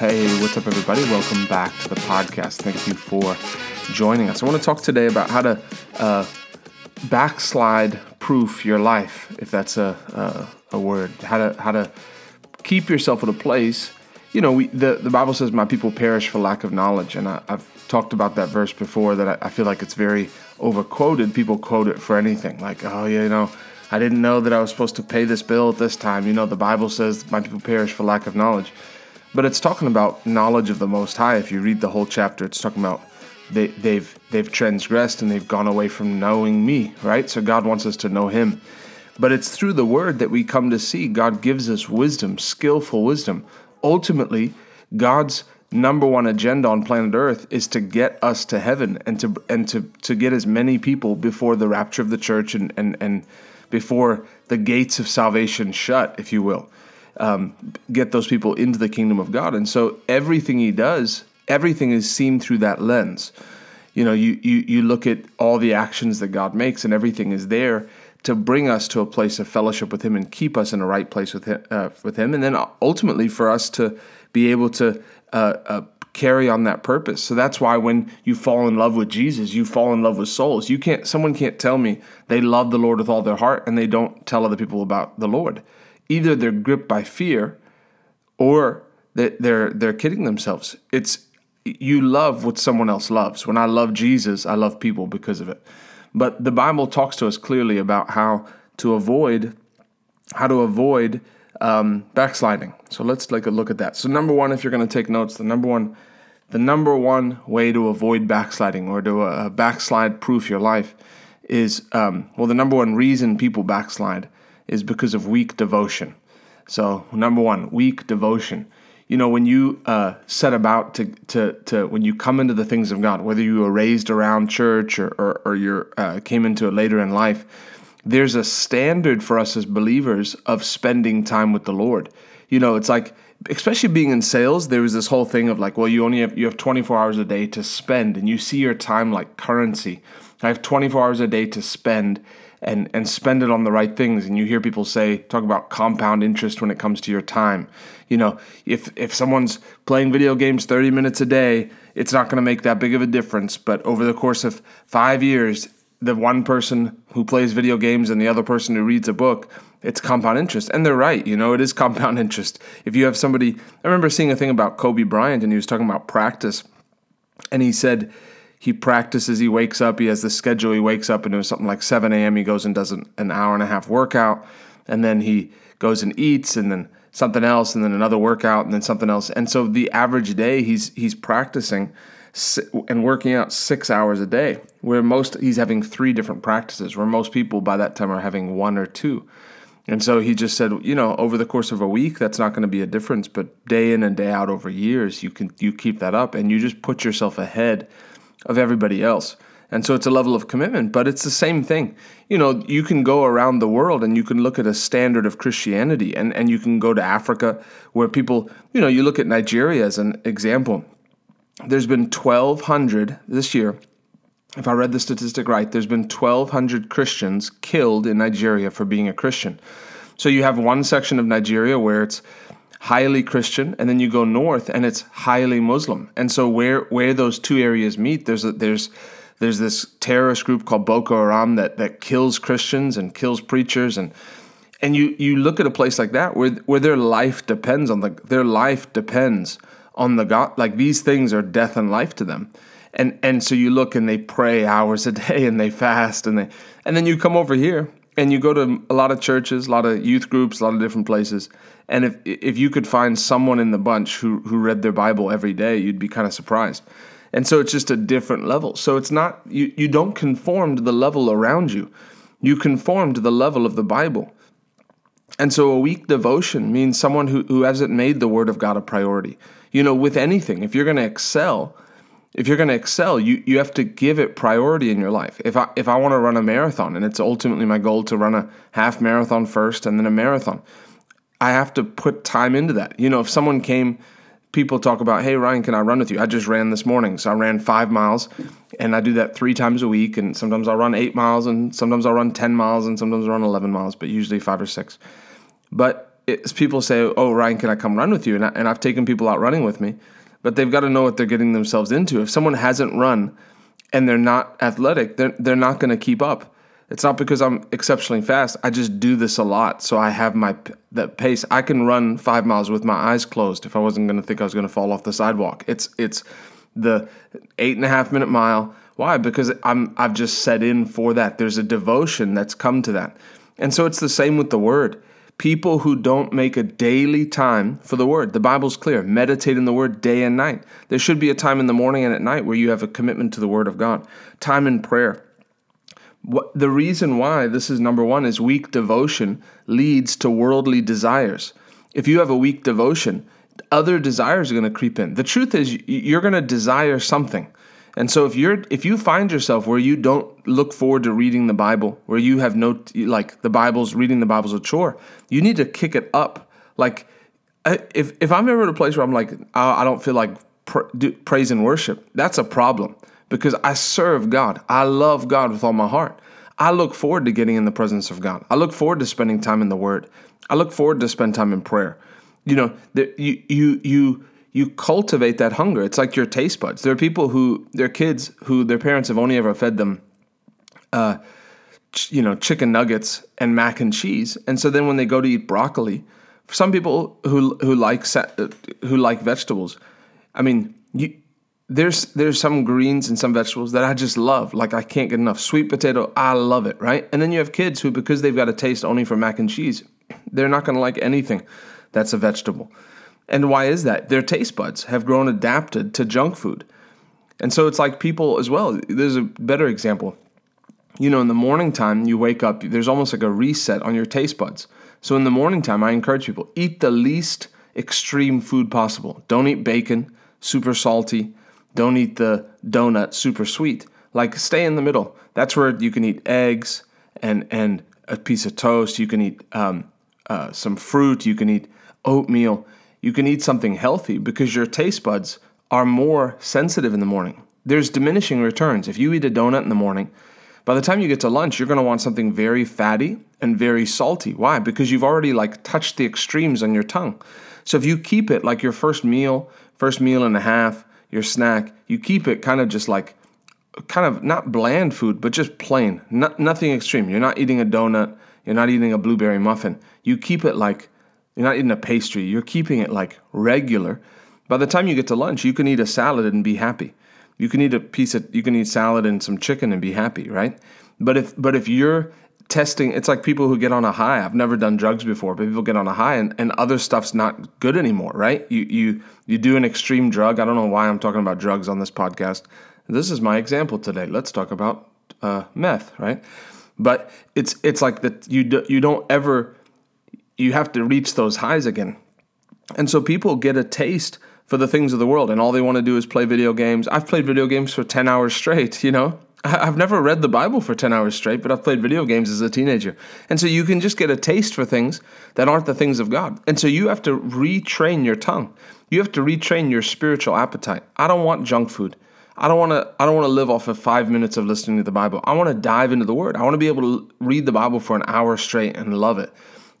Hey, what's up, everybody? Welcome back to the podcast. Thank you for joining us. I want to talk today about how to uh, backslide proof your life, if that's a, a, a word. How to how to keep yourself at a place. You know, we, the the Bible says, "My people perish for lack of knowledge," and I, have talked about that verse before. That I, I feel like it's very overquoted. People quote it for anything, like, "Oh, yeah, you know." I didn't know that I was supposed to pay this bill at this time. You know, the Bible says, My people perish for lack of knowledge. But it's talking about knowledge of the Most High. If you read the whole chapter, it's talking about they, they've they've transgressed and they've gone away from knowing me, right? So God wants us to know Him. But it's through the Word that we come to see God gives us wisdom, skillful wisdom. Ultimately, God's number one agenda on planet Earth is to get us to heaven and to and to to get as many people before the rapture of the church and and and before the gates of salvation shut, if you will. Um, get those people into the kingdom of God. And so everything he does, everything is seen through that lens. You know, you, you, you look at all the actions that God makes, and everything is there to bring us to a place of fellowship with Him and keep us in a right place with Him, uh, with Him, and then ultimately for us to be able to uh, uh, carry on that purpose. So that's why when you fall in love with Jesus, you fall in love with souls. You can't someone can't tell me they love the Lord with all their heart and they don't tell other people about the Lord. Either they're gripped by fear or they're they're kidding themselves. It's you love what someone else loves. When I love Jesus, I love people because of it. But the Bible talks to us clearly about how to avoid how to avoid um, backsliding. So let's take a look at that. So number one, if you're going to take notes, the number one, the number one way to avoid backsliding or to uh, backslide proof your life is um, well, the number one reason people backslide is because of weak devotion. So number one, weak devotion. You know, when you uh, set about to, to, to, when you come into the things of God, whether you were raised around church or, or, or you uh, came into it later in life, there's a standard for us as believers of spending time with the Lord. You know, it's like especially being in sales, there was this whole thing of like, well, you only have you have 24 hours a day to spend and you see your time like currency. I have 24 hours a day to spend and and spend it on the right things and you hear people say talk about compound interest when it comes to your time. You know, if if someone's playing video games 30 minutes a day, it's not going to make that big of a difference, but over the course of 5 years, the one person who plays video games and the other person who reads a book, it's compound interest. And they're right, you know, it is compound interest. If you have somebody, I remember seeing a thing about Kobe Bryant and he was talking about practice. And he said he practices, he wakes up, he has the schedule, he wakes up and it was something like 7 a.m. He goes and does an, an hour and a half workout. And then he goes and eats and then something else and then another workout and then something else. And so the average day he's he's practicing and working out six hours a day. Where most he's having three different practices, where most people by that time are having one or two. And so he just said, you know, over the course of a week, that's not going to be a difference, but day in and day out over years, you can you keep that up, and you just put yourself ahead of everybody else. And so it's a level of commitment, but it's the same thing. You know, you can go around the world and you can look at a standard of Christianity, and, and you can go to Africa where people, you know, you look at Nigeria as an example there's been 1,200 this year. If I read the statistic right, there's been 1,200 Christians killed in Nigeria for being a Christian. So you have one section of Nigeria where it's highly Christian, and then you go north and it's highly Muslim. And so where where those two areas meet, there's a, there's there's this terrorist group called Boko Haram that that kills Christians and kills preachers and and you you look at a place like that where where their life depends on the their life depends on the God. Like these things are death and life to them. And and so you look and they pray hours a day and they fast and they and then you come over here and you go to a lot of churches, a lot of youth groups, a lot of different places. And if if you could find someone in the bunch who who read their Bible every day, you'd be kind of surprised. And so it's just a different level. So it's not you you don't conform to the level around you. You conform to the level of the Bible. And so a weak devotion means someone who, who hasn't made the word of God a priority you know, with anything, if you're going to excel, if you're going to excel, you, you have to give it priority in your life. If I if I want to run a marathon and it's ultimately my goal to run a half marathon first and then a marathon, I have to put time into that. You know, if someone came, people talk about, hey Ryan, can I run with you? I just ran this morning, so I ran five miles, and I do that three times a week. And sometimes I'll run eight miles, and sometimes I'll run ten miles, and sometimes I'll run eleven miles, but usually five or six. But it's people say, "Oh, Ryan, can I come run with you?" And, I, and I've taken people out running with me, but they've got to know what they're getting themselves into. If someone hasn't run and they're not athletic, they're they're not going to keep up. It's not because I'm exceptionally fast. I just do this a lot, so I have my that pace. I can run five miles with my eyes closed if I wasn't going to think I was going to fall off the sidewalk. It's it's the eight and a half minute mile. Why? Because I'm I've just set in for that. There's a devotion that's come to that, and so it's the same with the word people who don't make a daily time for the word. The Bible's clear. Meditate in the word day and night. There should be a time in the morning and at night where you have a commitment to the word of God. Time in prayer. What, the reason why this is number one is weak devotion leads to worldly desires. If you have a weak devotion, other desires are going to creep in. The truth is, you're going to desire something. And so if you're if you find yourself where you don't look forward to reading the Bible, where you have no like the Bible's reading the Bible's a chore, you need to kick it up. Like if if I'm ever at a place where I'm like I don't feel like praise and worship, that's a problem because I serve God. I love God with all my heart. I look forward to getting in the presence of God. I look forward to spending time in the Word. I look forward to spend time in prayer. You know, you you you you cultivate that hunger. It's like your taste buds. There are people who, their kids who their parents have only ever fed them, uh, ch- you know, chicken nuggets and mac and cheese, and so then when they go to eat broccoli, for some people who who like sa- who like vegetables, I mean, you, there's there's some greens and some vegetables that I just love. Like I can't get enough. Sweet potato, I love it, right? And then you have kids who, because they've got a taste only for mac and cheese, they're not going to like anything that's a vegetable. And why is that? Their taste buds have grown adapted to junk food. And so it's like people as well. There's a better example. You know, in the morning time, you wake up, there's almost like a reset on your taste buds. So in the morning time, I encourage people eat the least extreme food possible. Don't eat bacon, super salty. Don't eat the donut, super sweet. Like stay in the middle. That's where you can eat eggs and and a piece of toast. You can eat um, uh, some fruit. You can eat oatmeal you can eat something healthy because your taste buds are more sensitive in the morning. There's diminishing returns. If you eat a donut in the morning, by the time you get to lunch, you're going to want something very fatty and very salty. Why? Because you've already like touched the extremes on your tongue. So if you keep it like your first meal, first meal and a half, your snack, you keep it kind of just like kind of not bland food, but just plain, not, nothing extreme. You're not eating a donut, you're not eating a blueberry muffin. You keep it like you're not eating a pastry, you're keeping it like regular. By the time you get to lunch, you can eat a salad and be happy. You can eat a piece of you can eat salad and some chicken and be happy, right? But if but if you're testing it's like people who get on a high. I've never done drugs before, but people get on a high and, and other stuff's not good anymore, right? You you you do an extreme drug. I don't know why I'm talking about drugs on this podcast. This is my example today. Let's talk about uh, meth, right? But it's it's like that you do, you don't ever you have to reach those highs again. And so people get a taste for the things of the world and all they want to do is play video games. I've played video games for 10 hours straight, you know? I've never read the Bible for 10 hours straight, but I've played video games as a teenager. And so you can just get a taste for things that aren't the things of God. And so you have to retrain your tongue. You have to retrain your spiritual appetite. I don't want junk food. I don't want to I don't want to live off of 5 minutes of listening to the Bible. I want to dive into the word. I want to be able to read the Bible for an hour straight and love it.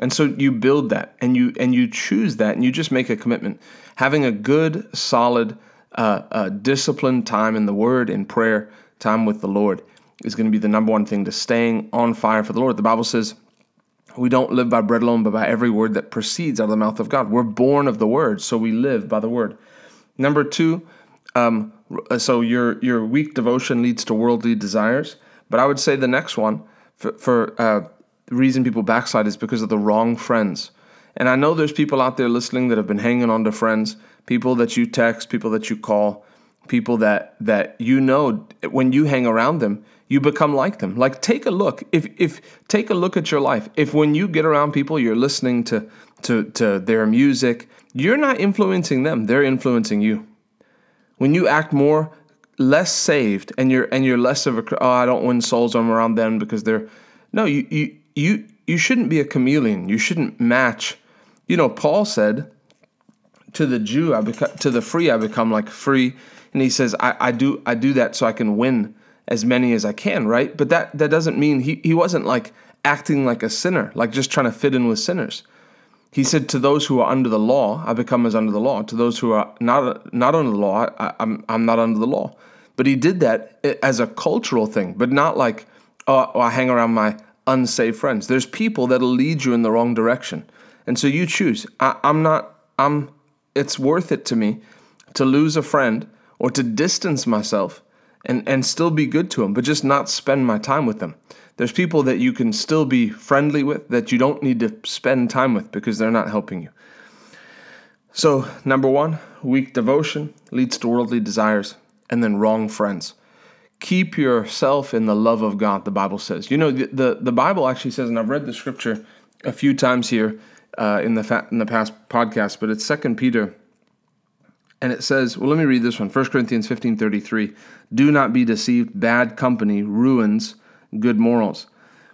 And so you build that and you and you choose that and you just make a commitment. Having a good, solid, uh, uh, disciplined time in the Word, in prayer, time with the Lord is going to be the number one thing to staying on fire for the Lord. The Bible says we don't live by bread alone, but by every word that proceeds out of the mouth of God. We're born of the Word, so we live by the Word. Number two, um, so your your weak devotion leads to worldly desires. But I would say the next one for, for uh, the reason people backslide is because of the wrong friends. And I know there's people out there listening that have been hanging on to friends, people that you text, people that you call, people that that you know when you hang around them, you become like them. Like take a look. If if take a look at your life. If when you get around people, you're listening to to to their music, you're not influencing them, they're influencing you. When you act more less saved and you're and you're less of a oh I don't win souls I'm around them because they're no you you you you shouldn't be a chameleon. You shouldn't match. You know, Paul said to the Jew, I become to the free, I become like free. And he says, I, I do I do that so I can win as many as I can, right? But that that doesn't mean he, he wasn't like acting like a sinner, like just trying to fit in with sinners. He said, "To those who are under the law, I become as under the law. To those who are not not under the law, I, I'm I'm not under the law." But he did that eh, as a cultural thing, but not like, "Oh, oh I hang around my unsafe friends." There's people that'll lead you in the wrong direction, and so you choose. I, I'm not. I'm. It's worth it to me to lose a friend or to distance myself and and still be good to them, but just not spend my time with them. There's people that you can still be friendly with that you don't need to spend time with because they're not helping you. So, number one, weak devotion leads to worldly desires, and then wrong friends. Keep yourself in the love of God, the Bible says. You know, the, the, the Bible actually says, and I've read the scripture a few times here uh, in, the fa- in the past podcast, but it's Second Peter and it says, well, let me read this one 1 Corinthians 15 33. Do not be deceived, bad company ruins good morals.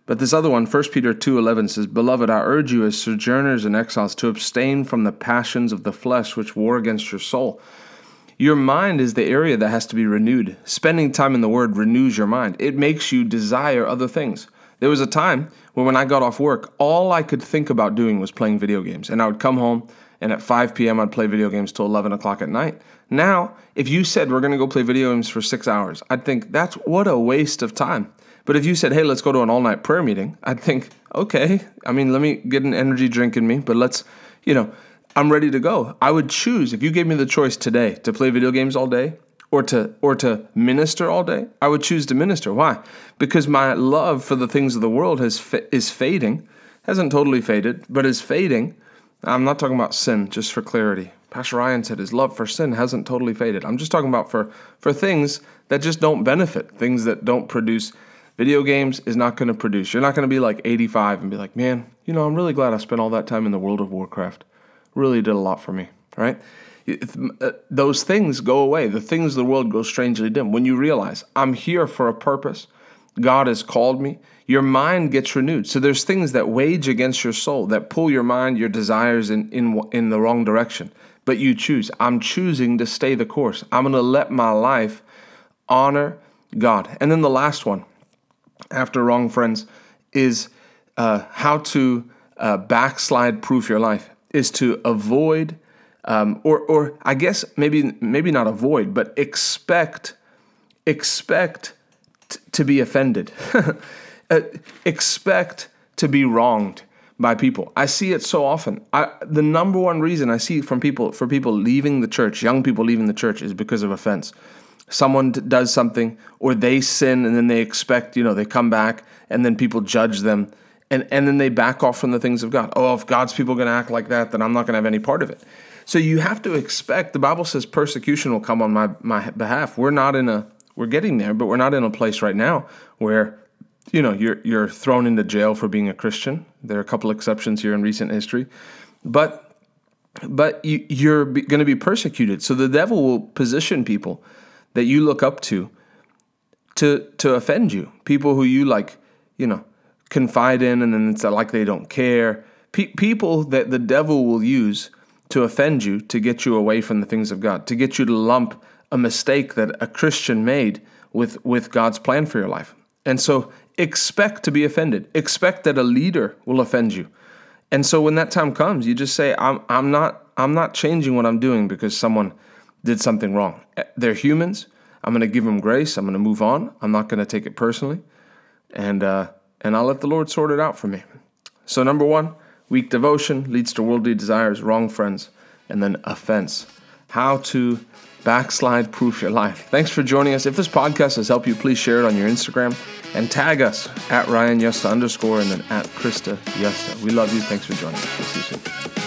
But this other one, 1 Peter 2:11 says, "Beloved, I urge you as sojourners and exiles to abstain from the passions of the flesh which war against your soul." Your mind is the area that has to be renewed. Spending time in the word renews your mind. It makes you desire other things. There was a time when when I got off work, all I could think about doing was playing video games. And I would come home and at 5 p.m. I'd play video games till 11 o'clock at night. Now, if you said we're going to go play video games for six hours, I'd think that's what a waste of time. But if you said, hey, let's go to an all night prayer meeting, I'd think, okay, I mean, let me get an energy drink in me, but let's, you know, I'm ready to go. I would choose, if you gave me the choice today to play video games all day or to or to minister all day, I would choose to minister. Why? Because my love for the things of the world has is fading. Hasn't totally faded, but is fading. I'm not talking about sin, just for clarity. Pastor Ryan said his love for sin hasn't totally faded. I'm just talking about for for things that just don't benefit, things that don't produce Video games is not going to produce. You're not going to be like 85 and be like, man, you know, I'm really glad I spent all that time in the World of Warcraft. Really did a lot for me, right? Uh, those things go away. The things of the world go strangely dim. When you realize I'm here for a purpose, God has called me, your mind gets renewed. So there's things that wage against your soul, that pull your mind, your desires in, in, in the wrong direction. But you choose. I'm choosing to stay the course. I'm going to let my life honor God. And then the last one after wrong friends is uh, how to uh, backslide proof your life is to avoid um, or or I guess maybe maybe not avoid but expect expect t- to be offended. Uh, expect to be wronged by people. I see it so often. I, the number one reason I see from people for people leaving the church young people leaving the church is because of offense. Someone does something or they sin and then they expect, you know, they come back and then people judge them and, and then they back off from the things of God. Oh, if God's people are going to act like that, then I'm not going to have any part of it. So you have to expect, the Bible says persecution will come on my, my behalf. We're not in a, we're getting there, but we're not in a place right now where, you know, you're, you're thrown into jail for being a Christian. There are a couple exceptions here in recent history. But but you, you're going to be persecuted. So the devil will position people that you look up to to to offend you. People who you like, you know, confide in, and then it's like they don't care. Pe- people that the devil will use to offend you, to get you away from the things of God, to get you to lump a mistake that a Christian made with with God's plan for your life. And so expect to be offended. Expect that a leader will offend you. And so when that time comes, you just say, I'm I'm not I'm not changing what I'm doing because someone did something wrong. Eh, they're humans. I'm going to give them grace. I'm going to move on. I'm not going to take it personally, and uh, and I'll let the Lord sort it out for me. So number one, weak devotion leads to worldly desires, wrong friends, and then offense. How to backslide proof your life. Thanks for joining us. If this podcast has helped you, please share it on your Instagram and tag us at Ryan Yusta underscore and then at Krista Yusta. We love you. Thanks for joining us. We'll see you soon.